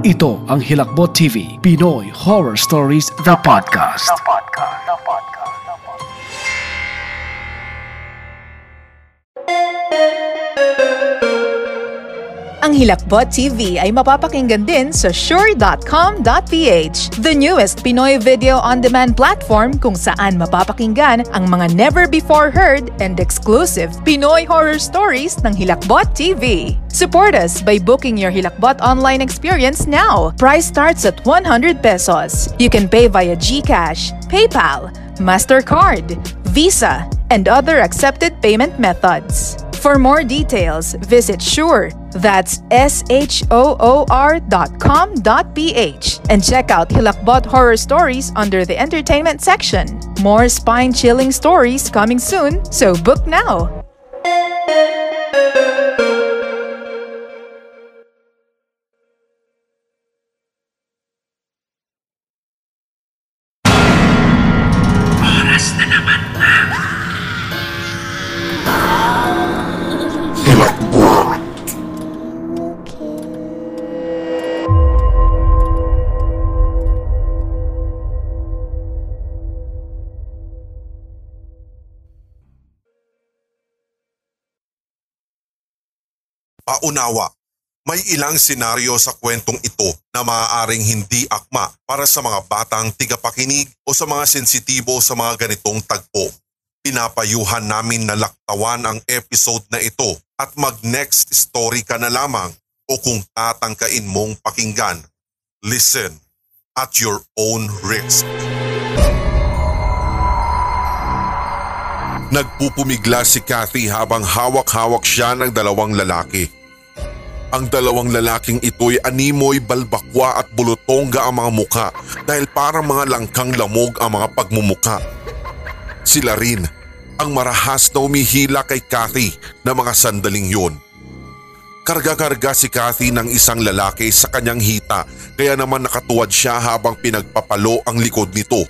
Ito ang Hilakbot TV, Pinoy Horror Stories, the podcast. Ang Hilakbot TV ay mapapakinggan din sa sure.com.ph, the newest Pinoy video on-demand platform kung saan mapapakinggan ang mga never-before-heard and exclusive Pinoy horror stories ng Hilakbot TV. Support us by booking your Hilakbot online experience now. Price starts at 100 pesos. You can pay via GCash, PayPal, MasterCard, Visa, and other accepted payment methods. For more details, visit Shure, that's S-H-O-O-R dot com dot P-H, and check out Hilakbot Horror Stories under the Entertainment section. More spine-chilling stories coming soon, so book now! Paunawa, may ilang senaryo sa kwentong ito na maaaring hindi akma para sa mga batang tigapakinig o sa mga sensitibo sa mga ganitong tagpo. Pinapayuhan namin na laktawan ang episode na ito at mag-next story ka na lamang o kung tatangkain mong pakinggan. Listen at your own risk. Nagpupumigla si Kathy habang hawak-hawak siya ng dalawang lalaki. Ang dalawang lalaking ito'y animoy, balbakwa at bulutongga ang mga muka dahil parang mga langkang lamog ang mga pagmumuka. Sila rin ang marahas na umihila kay Kathy na mga sandaling yun. Karga-karga si Kathy ng isang lalaki sa kanyang hita kaya naman nakatuwad siya habang pinagpapalo ang likod nito.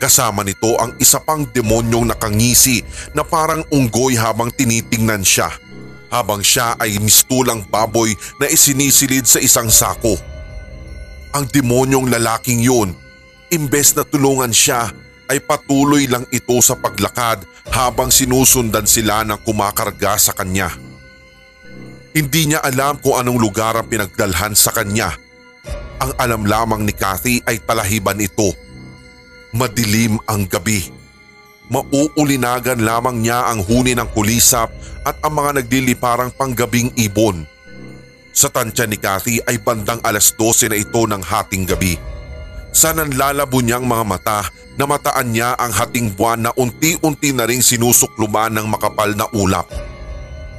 Kasama nito ang isa pang demonyong nakangisi na parang unggoy habang tinitingnan siya habang siya ay mistulang baboy na isinisilid sa isang sako. Ang demonyong lalaking yun, imbes na tulungan siya ay patuloy lang ito sa paglakad habang sinusundan sila ng kumakarga sa kanya. Hindi niya alam kung anong lugar ang pinagdalhan sa kanya. Ang alam lamang ni Kathy ay talahiban ito. Madilim ang gabi. Mauulinagan lamang niya ang huni ng kulisap at ang mga nagliliparang panggabing ibon. Sa tansya ni Kathy ay bandang alas 12 na ito ng hating gabi. Sa nanlalabo niyang mga mata, namataan niya ang hating buwan na unti-unti na ring sinusukluman ng makapal na ulap.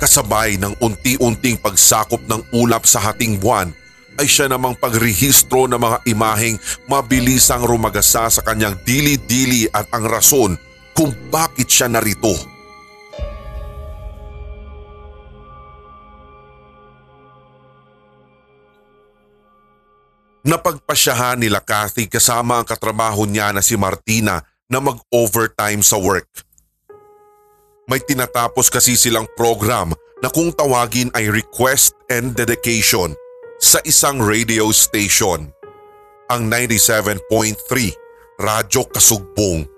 Kasabay ng unti-unting pagsakop ng ulap sa hating buwan ay siya namang pagrehistro ng mga imaheng mabilisang rumagasa sa kanyang dili-dili at ang rason kung bakit siya narito. Napagpasyahan nila Kathy kasama ang katrabaho niya na si Martina na mag-overtime sa work. May tinatapos kasi silang program na kung tawagin ay request and dedication sa isang radio station, ang 97.3 Radyo Kasugbong.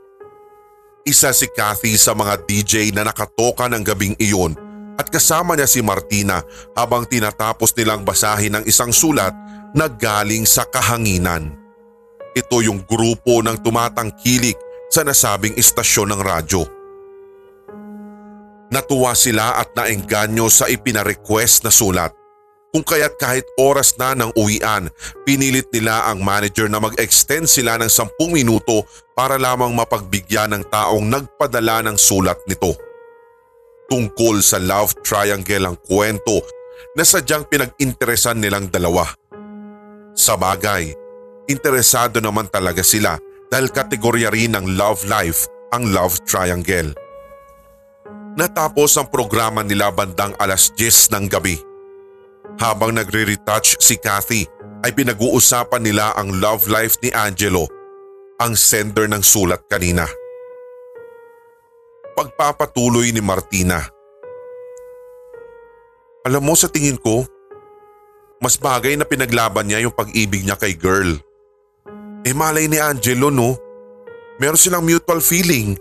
Isa si Kathy sa mga DJ na nakatoka ng gabing iyon at kasama niya si Martina habang tinatapos nilang basahin ang isang sulat na galing sa kahanginan. Ito yung grupo ng tumatangkilik sa nasabing istasyon ng radyo. Natuwa sila at naengganyo sa ipinarequest na sulat. Kung kaya't kahit oras na ng uwian, pinilit nila ang manager na mag-extend sila ng 10 minuto para lamang mapagbigyan ng taong nagpadala ng sulat nito. Tungkol sa love triangle ang kwento na sadyang pinag-interesan nilang dalawa. Sa bagay, interesado naman talaga sila dahil kategorya rin ng love life ang love triangle. Natapos ang programa nila bandang alas 10 ng gabi. Habang nagre-retouch si Kathy ay pinag-uusapan nila ang love life ni Angelo, ang sender ng sulat kanina. Pagpapatuloy ni Martina. Alam mo sa tingin ko, mas bagay na pinaglaban niya yung pag-ibig niya kay girl. Eh malay ni Angelo no, meron silang mutual feeling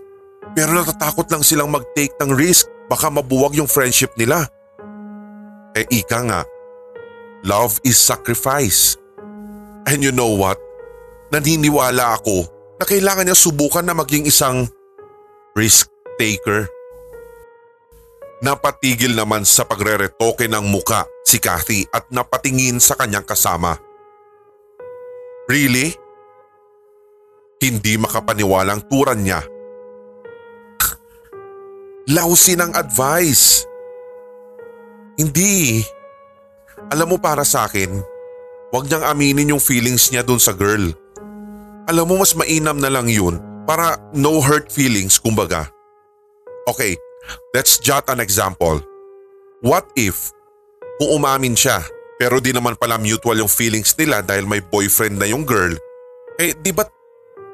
pero natatakot lang silang mag-take ng risk baka mabuwag yung friendship nila. Eh ika nga, love is sacrifice. And you know what? Naniniwala ako na kailangan niya subukan na maging isang risk taker. Napatigil naman sa pagreretoke ng muka si Kathy at napatingin sa kanyang kasama. Really? Hindi makapaniwalang turan niya. Lausi ng advice. Hindi. Alam mo para sa akin, huwag niyang aminin yung feelings niya dun sa girl. Alam mo mas mainam na lang yun para no hurt feelings kumbaga. Okay, let's jot an example. What if kung umamin siya pero di naman pala mutual yung feelings nila dahil may boyfriend na yung girl, eh di ba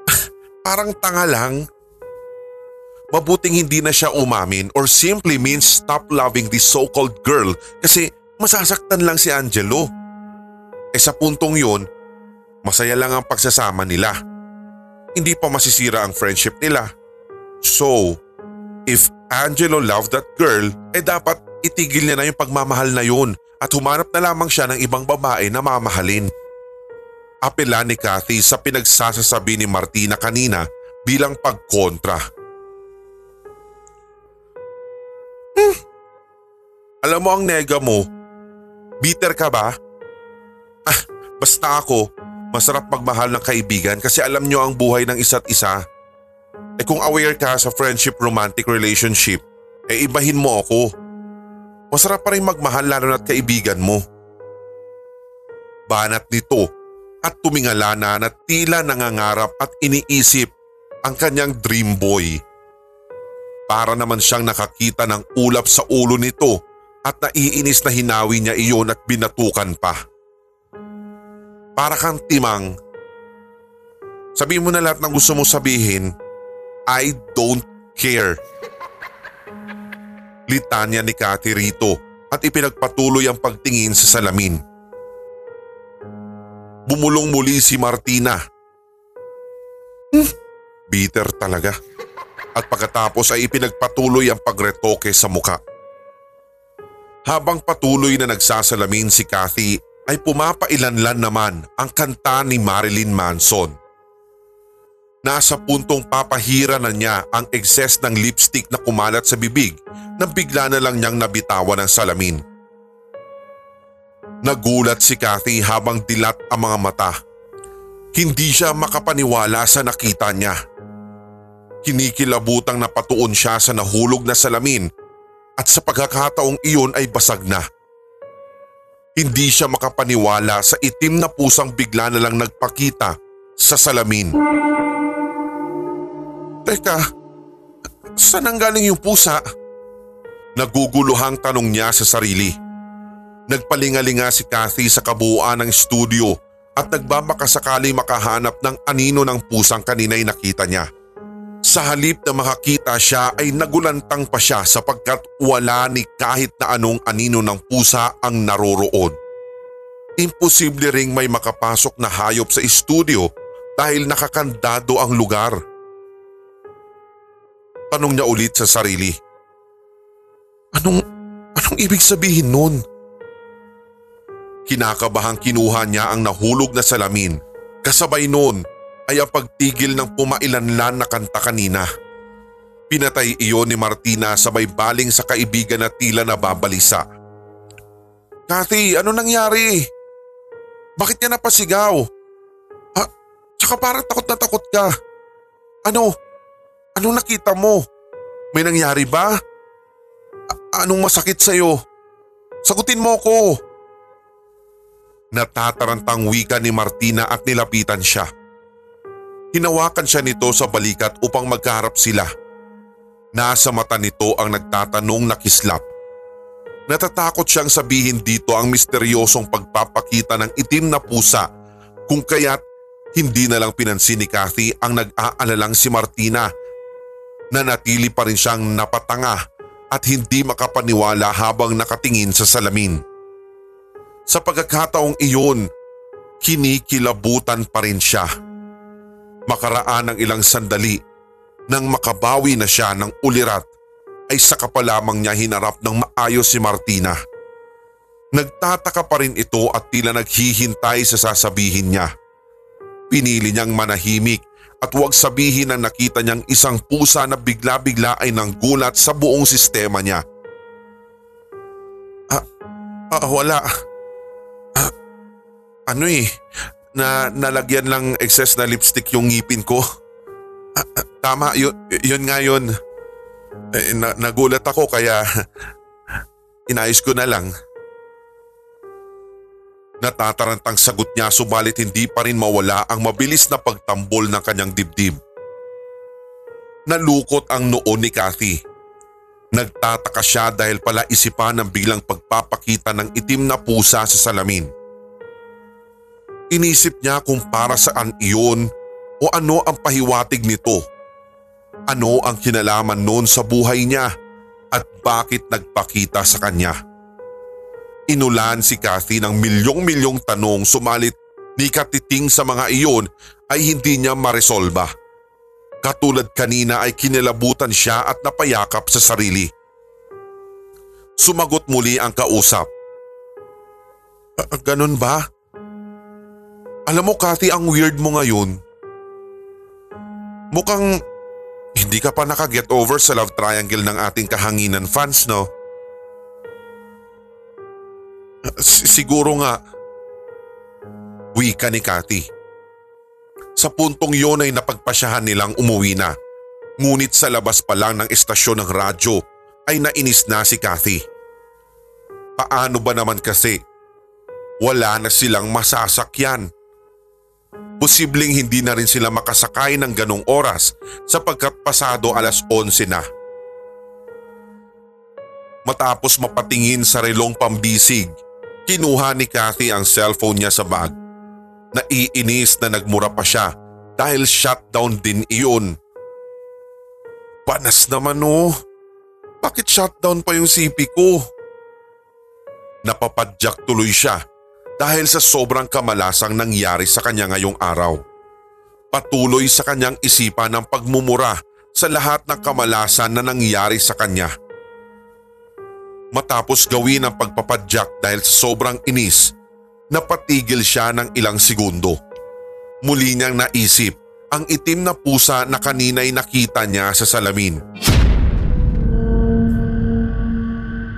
parang tanga lang? Mabuting hindi na siya umamin or simply means stop loving this so-called girl kasi masasaktan lang si Angelo. Eh sa puntong yun, masaya lang ang pagsasama nila. Hindi pa masisira ang friendship nila. So, if Angelo loved that girl, eh dapat itigil niya na yung pagmamahal na yun at humanap na lamang siya ng ibang babae na mamahalin. Apela ni Kathy sa pinagsasasabi ni Martina kanina bilang pagkontra. Hmm. Alam mo ang nega mo, bitter ka ba? Ah, basta ako, masarap magmahal ng kaibigan kasi alam nyo ang buhay ng isa't isa. Eh kung aware ka sa friendship romantic relationship, eh ibahin mo ako. Masarap pa rin magmahal lalo na't kaibigan mo. Banat nito at tumingala na na tila nangangarap at iniisip ang kanyang dream boy. Para naman siyang nakakita ng ulap sa ulo nito at naiinis na hinawi niya iyon at binatukan pa. Para kang timang. Sabihin mo na lahat ng gusto mo sabihin, I don't care. Litanya ni Cathy rito at ipinagpatuloy ang pagtingin sa salamin. Bumulong muli si Martina. Hmm, bitter talaga. At pagkatapos ay ipinagpatuloy ang pagretoke sa muka. Habang patuloy na nagsasalamin si Kathy ay pumapailanlan naman ang kanta ni Marilyn Manson. Nasa puntong papahira na niya ang excess ng lipstick na kumalat sa bibig nang bigla na lang niyang nabitawan ng salamin. Nagulat si Kathy habang dilat ang mga mata. Hindi siya makapaniwala sa nakita niya. Kinikilabutang napatuon siya sa nahulog na salamin at sa pagkakataong iyon ay basag na. Hindi siya makapaniwala sa itim na pusang bigla na lang nagpakita sa salamin. Teka, saan ang galing yung pusa? Naguguluhang tanong niya sa sarili. Nagpalingalinga si Kathy sa kabuuan ng studio at nagbabakasakali makahanap ng anino ng pusang kanina'y nakita niya. Sa halip na makakita siya ay nagulantang pa siya sapagkat wala ni kahit na anong anino ng pusa ang naroroon. Imposible ring may makapasok na hayop sa studio dahil nakakandado ang lugar. Tanong niya ulit sa sarili. Anong, anong ibig sabihin nun? Kinakabahang kinuha niya ang nahulog na salamin. Kasabay noon ay ang pagtigil ng pumailanlan na kanta kanina. Pinatay iyon ni Martina sa may baling sa kaibigan na tila nababalisa. Kathy, ano nangyari? Bakit ka napasigaw? Ah, tsaka parang takot na takot ka. Ano? Anong nakita mo? May nangyari ba? A- anong masakit sa'yo? Sagutin mo ko. Natatarantang wika ni Martina at nilapitan siya. Hinawakan siya nito sa balikat upang magkaharap sila. Nasa mata nito ang nagtatanong na kislap. Natatakot siyang sabihin dito ang misteryosong pagpapakita ng itim na pusa kung kaya't hindi na lang pinansin ni Kathy ang nag-aalalang si Martina. Nanatili pa rin siyang napatanga at hindi makapaniwala habang nakatingin sa salamin. Sa pagkakataong iyon, kinikilabutan pa rin siya. Makaraan ng ilang sandali nang makabawi na siya ng ulirat ay saka pa lamang niya hinarap ng maayos si Martina. Nagtataka pa rin ito at tila naghihintay sa sasabihin niya. Pinili niyang manahimik at huwag sabihin na nakita niyang isang pusa na bigla-bigla ay nanggulat sa buong sistema niya. Ah, ah wala. Ah, ano eh, na nalagyan lang excess na lipstick yung ngipin ko. Tama, yun, yun nga yun. Eh, na, nagulat ako kaya inayos ko na lang. Natatarantang sagot niya subalit hindi pa rin mawala ang mabilis na pagtambol ng kanyang dibdib. Nalukot ang noon ni Kathy. Nagtataka siya dahil pala isipan ng biglang pagpapakita ng itim na pusa sa salamin. Inisip niya kung para saan iyon o ano ang pahiwatig nito. Ano ang kinalaman noon sa buhay niya at bakit nagpakita sa kanya. Inulan si Kathy ng milyong-milyong tanong sumalit ni katiting sa mga iyon ay hindi niya maresolba. Katulad kanina ay kinilabutan siya at napayakap sa sarili. Sumagot muli ang kausap. "Ah, Ganun ba? Alam mo Kathy ang weird mo ngayon. Mukhang hindi ka pa nakaget over sa love triangle ng ating kahanginan fans no? Siguro nga. Wika ni Cathy. Sa puntong yon ay napagpasyahan nilang umuwi na. Ngunit sa labas pa lang ng estasyon ng radyo ay nainis na si Cathy. Paano ba naman kasi? Wala na silang masasakyan. Posibleng hindi na rin sila makasakay ng ganong oras sapagkat pasado alas 11 na. Matapos mapatingin sa relong pambisig, kinuha ni Kathy ang cellphone niya sa bag. Naiinis na nagmura pa siya dahil shutdown din iyon. Panas naman oh. Bakit shutdown pa yung CP ko? Napapadyak tuloy siya dahil sa sobrang kamalasang nangyari sa kanya ngayong araw. Patuloy sa kanyang isipan ng pagmumura sa lahat ng kamalasan na nangyari sa kanya. Matapos gawin ang pagpapadyak dahil sa sobrang inis, napatigil siya ng ilang segundo. Muli niyang naisip ang itim na pusa na kanina'y nakita niya sa salamin.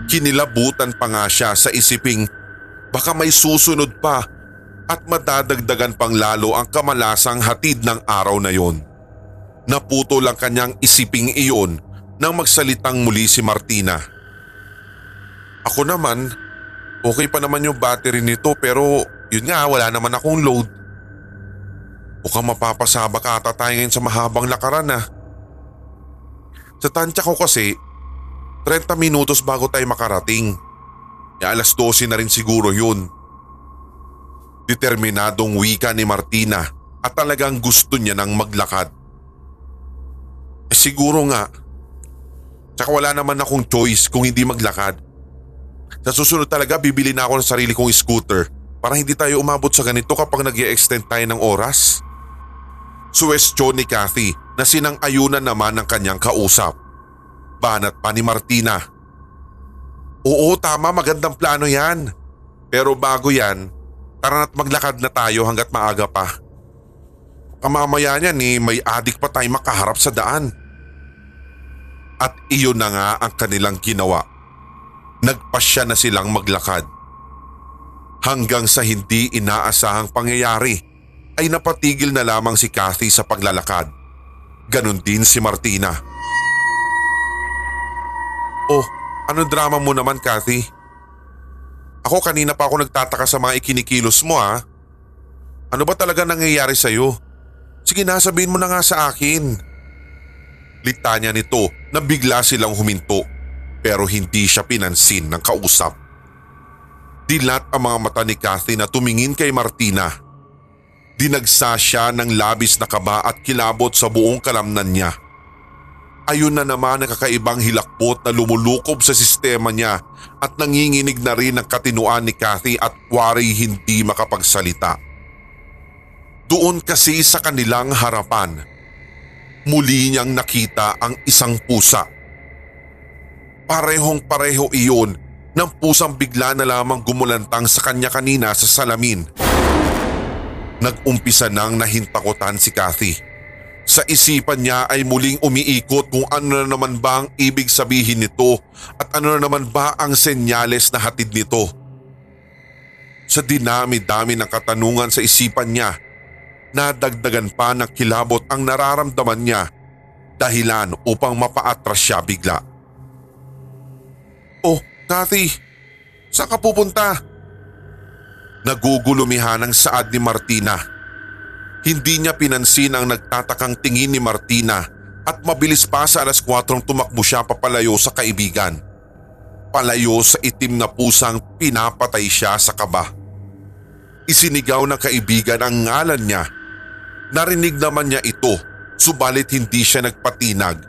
Kinilabutan pa nga siya sa isiping baka may susunod pa at madadagdagan pang lalo ang kamalasang hatid ng araw na yon. Naputo lang kanyang isiping iyon nang magsalitang muli si Martina. Ako naman, okay pa naman yung battery nito pero yun nga wala naman akong load. Mukhang mapapasaba ka ata tayo ngayon sa mahabang lakaran ah. Sa tansya ko kasi, 30 minutos bago tayo makarating. E alas 12 na rin siguro yun. Determinadong wika ni Martina at talagang gusto niya nang maglakad. Eh siguro nga. Tsaka wala naman akong choice kung hindi maglakad. Sa susunod talaga bibili na ako ng sarili kong scooter para hindi tayo umabot sa ganito kapag nag extend tayo ng oras. Suwestyon ni Kathy na sinang-ayunan naman ng kanyang kausap. Banat pa ni Martina. Oo tama magandang plano yan. Pero bago yan, tara na't maglakad na tayo hanggat maaga pa. Kamamaya niyan eh, may adik pa tayo makaharap sa daan. At iyon na nga ang kanilang ginawa. Nagpasya na silang maglakad. Hanggang sa hindi inaasahang pangyayari ay napatigil na lamang si Kathy sa paglalakad. Ganon din si Martina. Oh, ano drama mo naman Kathy? Ako kanina pa ako nagtataka sa mga ikinikilos mo ha. Ano ba talaga nangyayari sa'yo? Sige na sabihin mo na nga sa akin. Litanya nito na bigla silang huminto pero hindi siya pinansin ng kausap. Dilat ang mga mata ni Kathy na tumingin kay Martina. Dinagsa siya ng labis na kaba at kilabot sa buong kalamnan niya. Ayun na naman ang kakaibang hilakbot na lumulukob sa sistema niya at nanginginig na rin ang katinuan ni Kathy at wari hindi makapagsalita. Doon kasi sa kanilang harapan, muli niyang nakita ang isang pusa. Parehong pareho iyon ng pusang bigla na lamang gumulantang sa kanya kanina sa salamin. Nag-umpisa nang nahintakutan si Kathy. Sa isipan niya ay muling umiikot kung ano na naman ba ang ibig sabihin nito at ano na naman ba ang senyales na hatid nito. Sa dinami-dami ng katanungan sa isipan niya, nadagdagan pa ng kilabot ang nararamdaman niya dahilan upang mapaatras siya bigla. Oh, Kathy, saan ka pupunta? Nagugulumihan ang saad ni Martina. Hindi niya pinansin ang nagtatakang tingin ni Martina at mabilis pa sa alas 4 tumakbo siya papalayo sa kaibigan. Palayo sa itim na pusang pinapatay siya sa kaba. Isinigaw ng kaibigan ang ngalan niya. Narinig naman niya ito subalit hindi siya nagpatinag.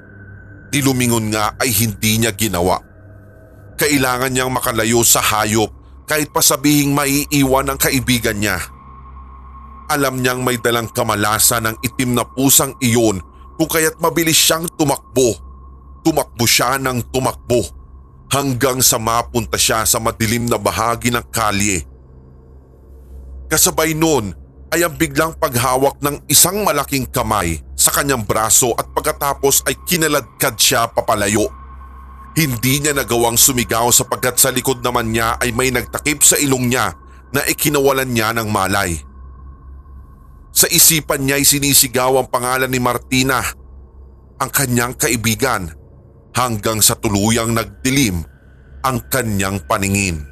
Dilumingon nga ay hindi niya ginawa. Kailangan niyang makalayo sa hayop kahit pa sabihing maiiwan ang kaibigan niya. Alam niyang may dalang kamalasan ng itim na pusang iyon kung kaya't mabilis siyang tumakbo. Tumakbo siya ng tumakbo hanggang sa mapunta siya sa madilim na bahagi ng kalye. Kasabay noon ay ang biglang paghawak ng isang malaking kamay sa kanyang braso at pagkatapos ay kinaladkad siya papalayo. Hindi niya nagawang sumigaw sapagkat sa likod naman niya ay may nagtakip sa ilong niya na ikinawalan niya ng malay. Sa isipan niya ay sinisigaw ang pangalan ni Martina, ang kanyang kaibigan, hanggang sa tuluyang nagdilim ang kanyang paningin.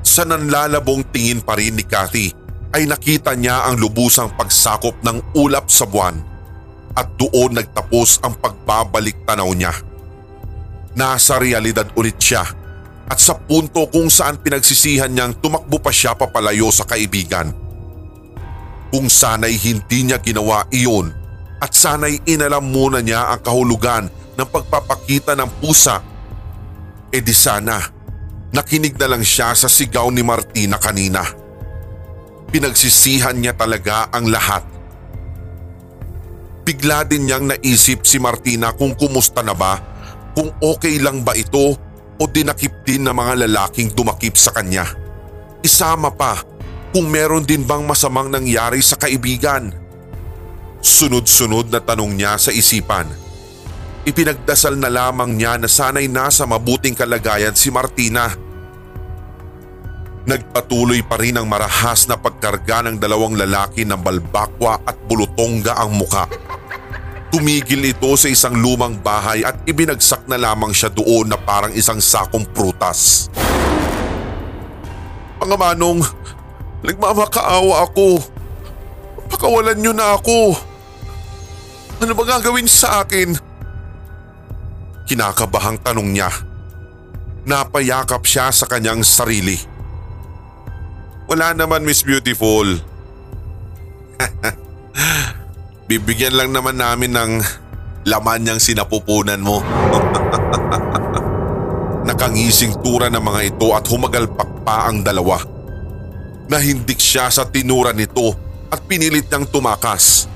Sa nanlalabong tingin pa rin ni Kathy ay nakita niya ang lubusang pagsakop ng ulap sa buwan at doon nagtapos ang pagbabalik tanaw niya. Nasa realidad ulit siya at sa punto kung saan pinagsisihan niyang tumakbo pa siya papalayo sa kaibigan. Kung sana'y hindi niya ginawa iyon at sana'y inalam muna niya ang kahulugan ng pagpapakita ng pusa, e di sana nakinig na lang siya sa sigaw ni Martina kanina. Pinagsisihan niya talaga ang lahat. Bigla din niyang naisip si Martina kung kumusta na ba, kung okay lang ba ito o dinakip din ng mga lalaking dumakip sa kanya. Isama pa kung meron din bang masamang nangyari sa kaibigan. Sunod-sunod na tanong niya sa isipan. Ipinagdasal na lamang niya na sana'y nasa mabuting kalagayan si Martina. Nagpatuloy pa rin ang marahas na pagkarga ng dalawang lalaki ng balbakwa at bulutongga ang muka. Tumigil ito sa isang lumang bahay at ibinagsak na lamang siya doon na parang isang sakong prutas. Mga manong, nagmamakaawa ako. Pakawalan niyo na ako. Ano ba gagawin sa akin? Kinakabahang tanong niya. Napayakap siya sa kanyang sarili. Wala naman Miss Beautiful. Bibigyan lang naman namin ng laman niyang sinapupunan mo. Nakangising tura ng mga ito at humagalpak pa ang dalawa. Nahindik siya sa tinura nito at pinilit niyang tumakas.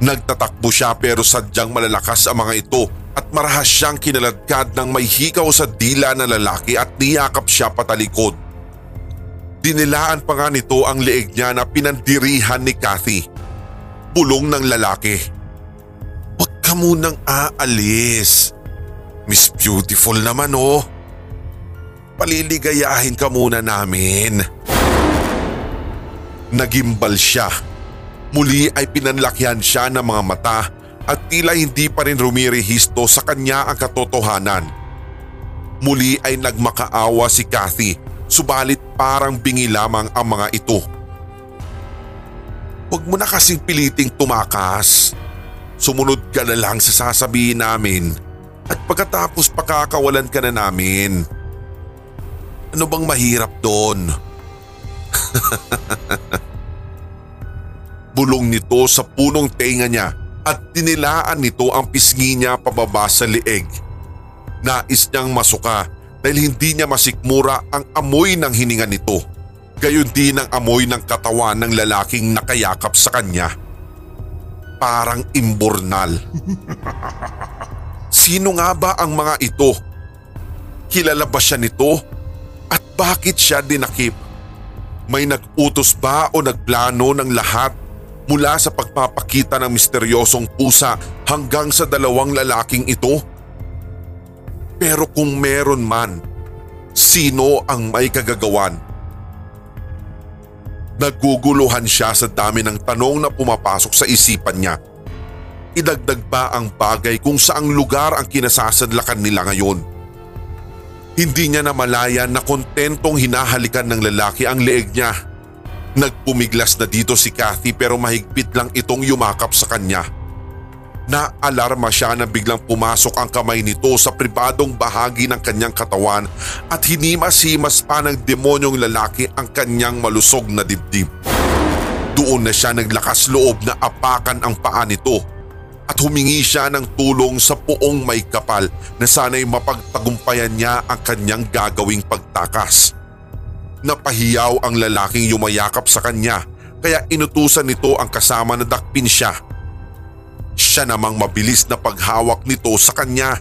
Nagtatakbo siya pero sadyang malalakas ang mga ito at marahas siyang kinaladkad ng may hikaw sa dila na lalaki at niyakap siya patalikod. Dinilaan pa nga nito ang leeg niya na pinandirihan ni Kathy. Bulong ng lalaki. Huwag ka munang aalis. Miss Beautiful naman oh. Paliligayahin ka muna namin. Nagimbal siya. Muli ay pinanlakyan siya ng mga mata at tila hindi pa rin rumirehisto sa kanya ang katotohanan. Muli ay nagmakaawa si Kathy subalit parang bingi lamang ang mga ito. Huwag mo na kasing piliting tumakas. Sumunod ka na lang sa sasabihin namin at pagkatapos pakakawalan ka na namin. Ano bang mahirap doon? Bulong nito sa punong tenga niya at tinilaan nito ang pisngi niya pababa sa lieg. Nais niyang masuka dahil hindi niya masikmura ang amoy ng hininga nito. Gayon din ang amoy ng katawan ng lalaking nakayakap sa kanya. Parang imbornal. Sino nga ba ang mga ito? Kilala ba siya nito? At bakit siya dinakip? May nag-utos ba o nagplano ng lahat mula sa pagpapakita ng misteryosong pusa hanggang sa dalawang lalaking ito? Pero kung meron man, sino ang may kagagawan? Naguguluhan siya sa dami ng tanong na pumapasok sa isipan niya. Idagdag pa ang bagay kung saang lugar ang kinasasadlakan nila ngayon. Hindi niya namalaya na kontentong hinahalikan ng lalaki ang leeg niya. Nagpumiglas na dito si Kathy pero mahigpit lang itong yumakap sa kanya. Naalarma siya na biglang pumasok ang kamay nito sa pribadong bahagi ng kanyang katawan at hinimas-himas pa ng demonyong lalaki ang kanyang malusog na dibdib. Doon na siya naglakas loob na apakan ang paa nito at humingi siya ng tulong sa puong may kapal na sana'y mapagtagumpayan niya ang kanyang gagawing pagtakas. Napahiyaw ang lalaking yumayakap sa kanya kaya inutusan nito ang kasama na dakpin siya. Siya namang mabilis na paghawak nito sa kanya.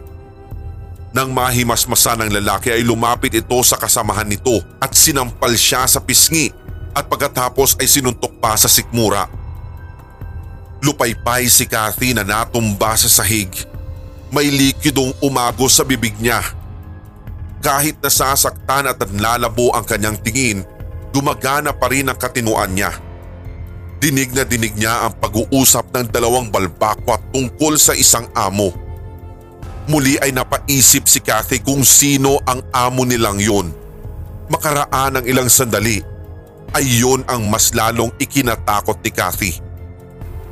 Nang mahimasmasa ng lalaki ay lumapit ito sa kasamahan nito at sinampal siya sa pisngi at pagkatapos ay sinuntok pa sa sikmura. Lupaypay si Kathy na natumba sa sahig. May likidong umago sa bibig niya. Kahit nasasaktan at nanlalabo ang kanyang tingin, gumagana pa rin ang katinuan niya. Dinig na dinig niya ang pag-uusap ng dalawang balbakwa tungkol sa isang amo. Muli ay napaisip si Kathy kung sino ang amo nilang yun. Makaraan ng ilang sandali ay yun ang mas lalong ikinatakot ni Kathy.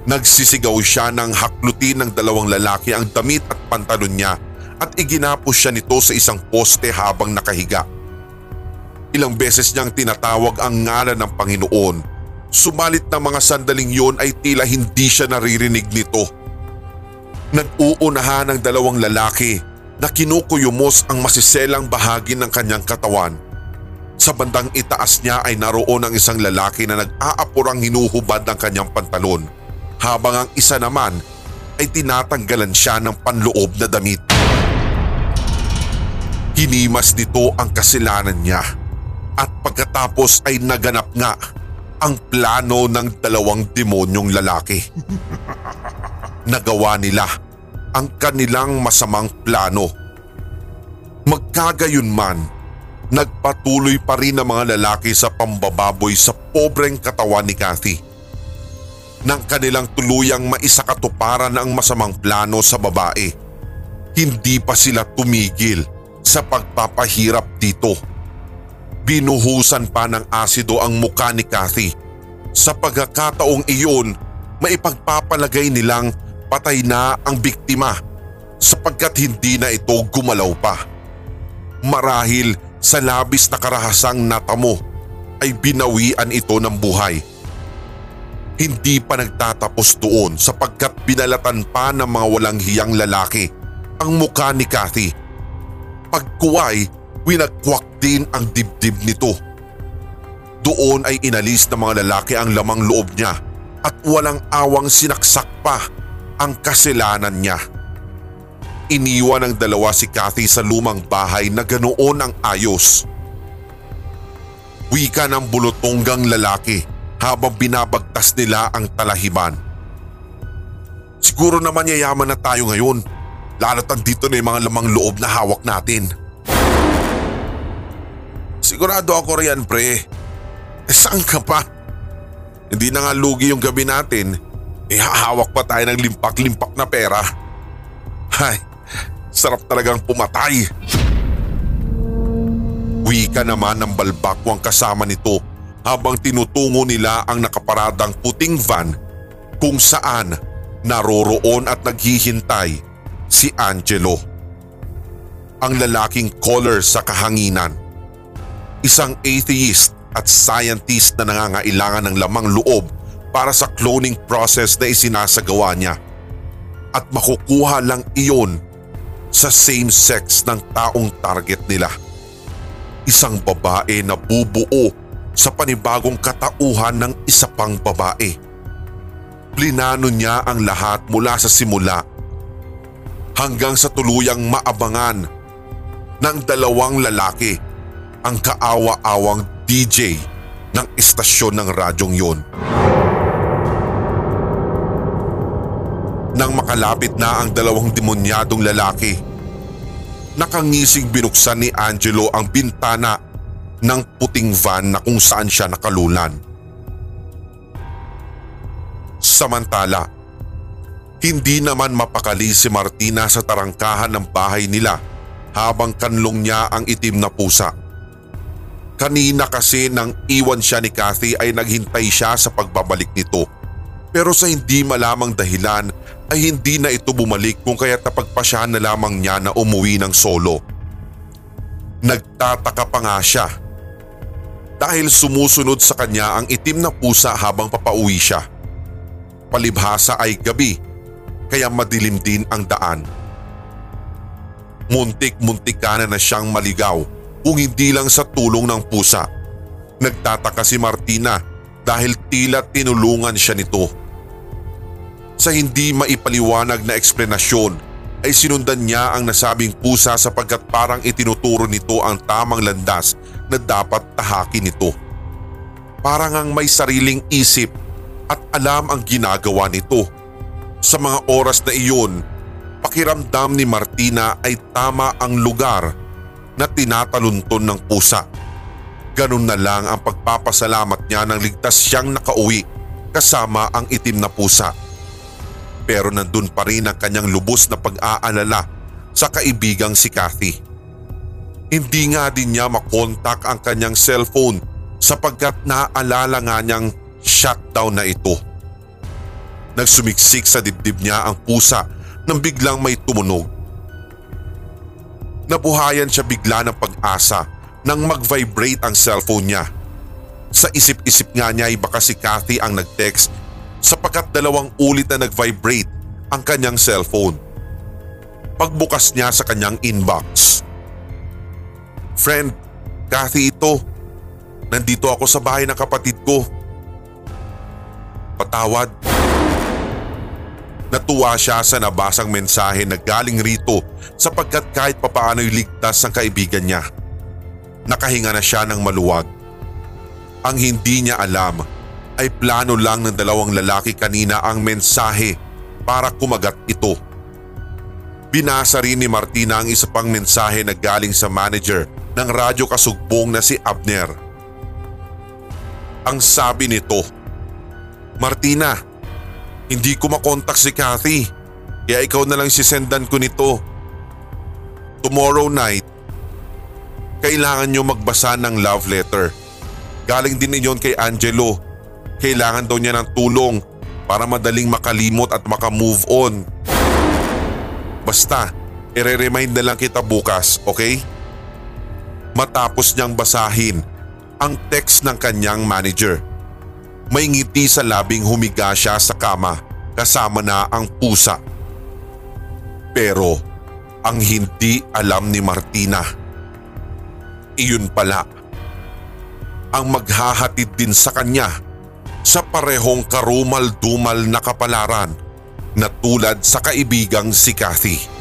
Nagsisigaw siya ng haklutin ng dalawang lalaki ang damit at pantalon niya at iginapos siya nito sa isang poste habang nakahiga. Ilang beses niyang tinatawag ang ngalan ng Panginoon. Sumalit na mga sandaling yon ay tila hindi siya naririnig nito. Nag-uunahan ng dalawang lalaki na kinukuyumos ang masiselang bahagi ng kanyang katawan. Sa bandang itaas niya ay naroon ang isang lalaki na nag-aapurang hinuhubad ng kanyang pantalon habang ang isa naman ay tinatanggalan siya ng panloob na damit. Hinimas nito ang kasilanan niya at pagkatapos ay naganap nga ang plano ng dalawang demonyong lalaki. Nagawa nila ang kanilang masamang plano. Magkagayon man, nagpatuloy pa rin ang mga lalaki sa pambababoy sa pobreng katawan ni Kathy nang kanilang tuluyang maisakatuparan ang masamang plano sa babae. Hindi pa sila tumigil sa pagpapahirap dito. Binuhusan pa ng asido ang mukha ni Kathy. Sa pagkakataong iyon, maipagpapalagay nilang patay na ang biktima sapagkat hindi na ito gumalaw pa. Marahil sa labis na karahasang natamo ay binawian ito ng buhay hindi pa nagtatapos doon sapagkat binalatan pa ng mga walang hiyang lalaki ang mukha ni Kathy. Pagkuway, winagkwak din ang dibdib nito. Doon ay inalis ng mga lalaki ang lamang loob niya at walang awang sinaksak pa ang kasalanan niya. Iniwan ng dalawa si Kathy sa lumang bahay na ganoon ang ayos. Wika ng bulutonggang lalaki habang binabagtas nila ang talahiban. Siguro naman yayaman na tayo ngayon, lalo't andito na yung mga lamang loob na hawak natin. Sigurado ako riyan pre. Eh saan ka pa? Hindi na nga lugi yung gabi natin, Eh hahawak pa tayo ng limpak-limpak na pera. Hay, sarap talagang pumatay. Wika naman ng balbakwang kasama nito habang tinutungo nila ang nakaparadang puting van kung saan naroroon at naghihintay si Angelo. Ang lalaking caller sa kahanginan. Isang atheist at scientist na nangangailangan ng lamang loob para sa cloning process na isinasagawa niya. At makukuha lang iyon sa same sex ng taong target nila. Isang babae na bubuo sa panibagong katauhan ng isa pang babae. Plinano niya ang lahat mula sa simula hanggang sa tuluyang maabangan ng dalawang lalaki ang kaawa-awang DJ ng istasyon ng radyong yon. Nang makalapit na ang dalawang demonyadong lalaki, nakangising binuksan ni Angelo ang bintana ng puting van na kung saan siya nakalulan. Samantala, hindi naman mapakali si Martina sa tarangkahan ng bahay nila habang kanlong niya ang itim na pusa. Kanina kasi nang iwan siya ni Kathy ay naghintay siya sa pagbabalik nito. Pero sa hindi malamang dahilan ay hindi na ito bumalik kung kaya't napagpasyahan na lamang niya na umuwi ng solo. Nagtataka pa nga siya dahil sumusunod sa kanya ang itim na pusa habang papauwi siya. Palibhasa ay gabi kaya madilim din ang daan. Muntik-muntik ka na na siyang maligaw kung hindi lang sa tulong ng pusa. Nagtataka si Martina dahil tila tinulungan siya nito. Sa hindi maipaliwanag na eksplenasyon ay sinundan niya ang nasabing pusa sapagkat parang itinuturo nito ang tamang landas na dapat tahakin nito. Parang ang may sariling isip at alam ang ginagawa nito. Sa mga oras na iyon, pakiramdam ni Martina ay tama ang lugar na tinatalunton ng pusa. Ganun na lang ang pagpapasalamat niya nang ligtas siyang nakauwi kasama ang itim na pusa. Pero nandun pa rin ang kanyang lubos na pag-aalala sa kaibigang si Kathy. Hindi nga din niya makontak ang kanyang cellphone sapagkat naaalala nga niyang shutdown na ito. Nagsumiksik sa dibdib niya ang pusa nang biglang may tumunog. Nabuhayan siya bigla ng pag-asa nang mag-vibrate ang cellphone niya. Sa isip-isip nga niya ay baka si Kathy ang nag-text sapagkat dalawang ulit na nag-vibrate ang kanyang cellphone. Pagbukas niya sa kanyang inbox. Friend, Kathy ito. Nandito ako sa bahay ng kapatid ko. Patawad. Natuwa siya sa nabasang mensahe na galing rito sapagkat kahit papaano'y ligtas ang kaibigan niya. Nakahinga na siya ng maluwag. Ang hindi niya alam ay plano lang ng dalawang lalaki kanina ang mensahe para kumagat ito. Binasa rin ni Martina ang isa pang mensahe na galing sa manager ng radyo kasugbong na si Abner. Ang sabi nito, Martina, hindi ko makontak si Kathy kaya ikaw na lang sisendan ko nito. Tomorrow night, kailangan nyo magbasa ng love letter. Galing din iyon kay Angelo. Kailangan daw niya ng tulong para madaling makalimot at makamove on. Basta, ire-remind na lang kita bukas, okay? Matapos niyang basahin ang text ng kanyang manager. May ngiti sa labing humiga siya sa kama kasama na ang pusa. Pero ang hindi alam ni Martina, iyon pala ang maghahatid din sa kanya sa parehong karumal-dumal na kapalaran na tulad sa kaibigang si Kathy.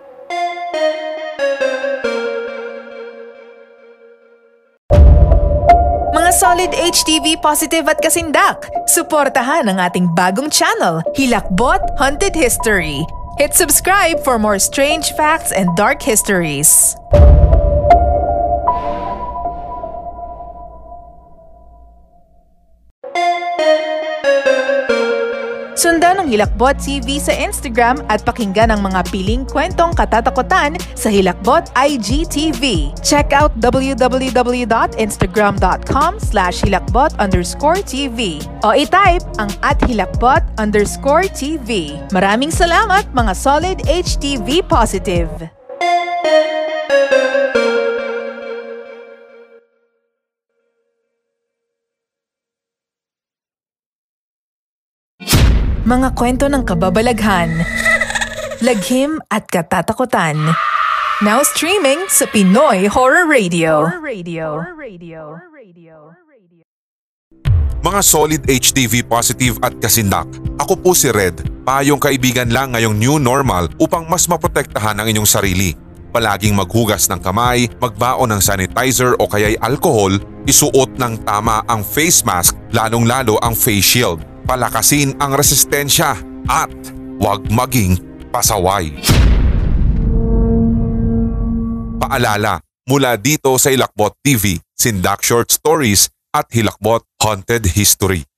Solid HTV positive at kasindak, suportahan ang ating bagong channel, Hilakbot Haunted History. Hit subscribe for more strange facts and dark histories. Sundan ang Hilakbot TV sa Instagram at pakinggan ang mga piling kwentong katatakutan sa Hilakbot IGTV. Check out www.instagram.com slash hilakbot underscore TV o itype ang at hilakbot underscore TV. Maraming salamat mga solid HTV positive! Mga kwento ng kababalaghan, laghim at katatakutan. Now streaming sa Pinoy Horror Radio. Horror Radio. Horror Radio. Mga solid HTV positive at kasindak. Ako po si Red, payong kaibigan lang ngayong new normal upang mas maprotektahan ang inyong sarili. Palaging maghugas ng kamay, magbaon ng sanitizer o kaya'y alcohol, isuot ng tama ang face mask, lalong-lalo ang face shield. Palakasin ang resistensya at huwag maging pasaway. Paalala, mula dito sa Hilakbot TV, Sindak Short Stories at Hilakbot Haunted History.